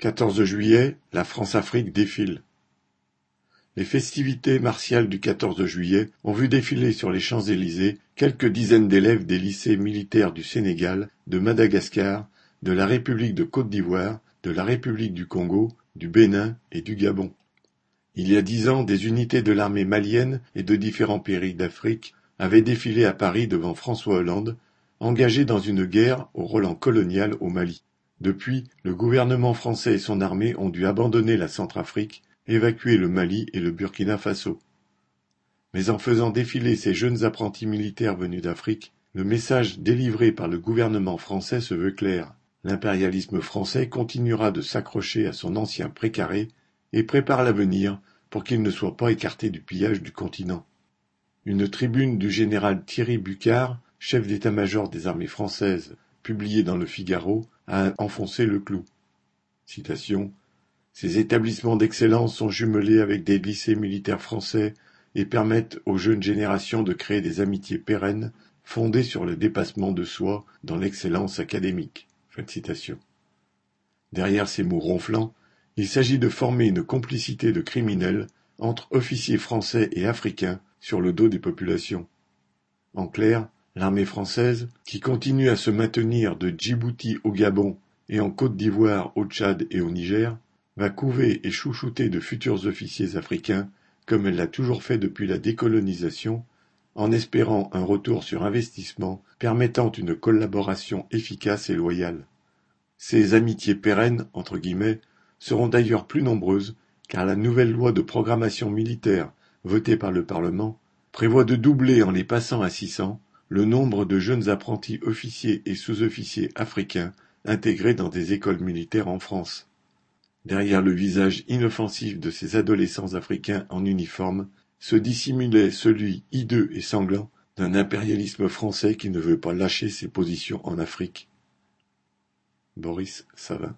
Quatorze juillet, la France-Afrique défile. Les festivités martiales du 14 juillet ont vu défiler sur les Champs-Élysées quelques dizaines d'élèves des lycées militaires du Sénégal, de Madagascar, de la République de Côte d'Ivoire, de la République du Congo, du Bénin et du Gabon. Il y a dix ans, des unités de l'armée malienne et de différents pays d'Afrique avaient défilé à Paris devant François Hollande, engagé dans une guerre au Roland colonial au Mali. Depuis, le gouvernement français et son armée ont dû abandonner la Centrafrique, évacuer le Mali et le Burkina Faso. Mais en faisant défiler ces jeunes apprentis militaires venus d'Afrique, le message délivré par le gouvernement français se veut clair. L'impérialisme français continuera de s'accrocher à son ancien précaré et prépare l'avenir pour qu'il ne soit pas écarté du pillage du continent. Une tribune du général Thierry Bucard, chef d'état-major des armées françaises, publiée dans le Figaro, a enfoncé le clou. Citation Ces établissements d'excellence sont jumelés avec des lycées militaires français et permettent aux jeunes générations de créer des amitiés pérennes fondées sur le dépassement de soi dans l'excellence académique. Derrière ces mots ronflants, il s'agit de former une complicité de criminels entre officiers français et africains sur le dos des populations. En clair, l'armée française, qui continue à se maintenir de Djibouti au Gabon et en Côte d'Ivoire, au Tchad et au Niger, va couver et chouchouter de futurs officiers africains comme elle l'a toujours fait depuis la décolonisation, en espérant un retour sur investissement permettant une collaboration efficace et loyale. Ces amitiés pérennes, entre guillemets, seront d'ailleurs plus nombreuses car la nouvelle loi de programmation militaire votée par le Parlement prévoit de doubler en les passant à 600 le nombre de jeunes apprentis officiers et sous-officiers africains intégrés dans des écoles militaires en France. Derrière le visage inoffensif de ces adolescents africains en uniforme se dissimulait celui hideux et sanglant d'un impérialisme français qui ne veut pas lâcher ses positions en Afrique. Boris Savin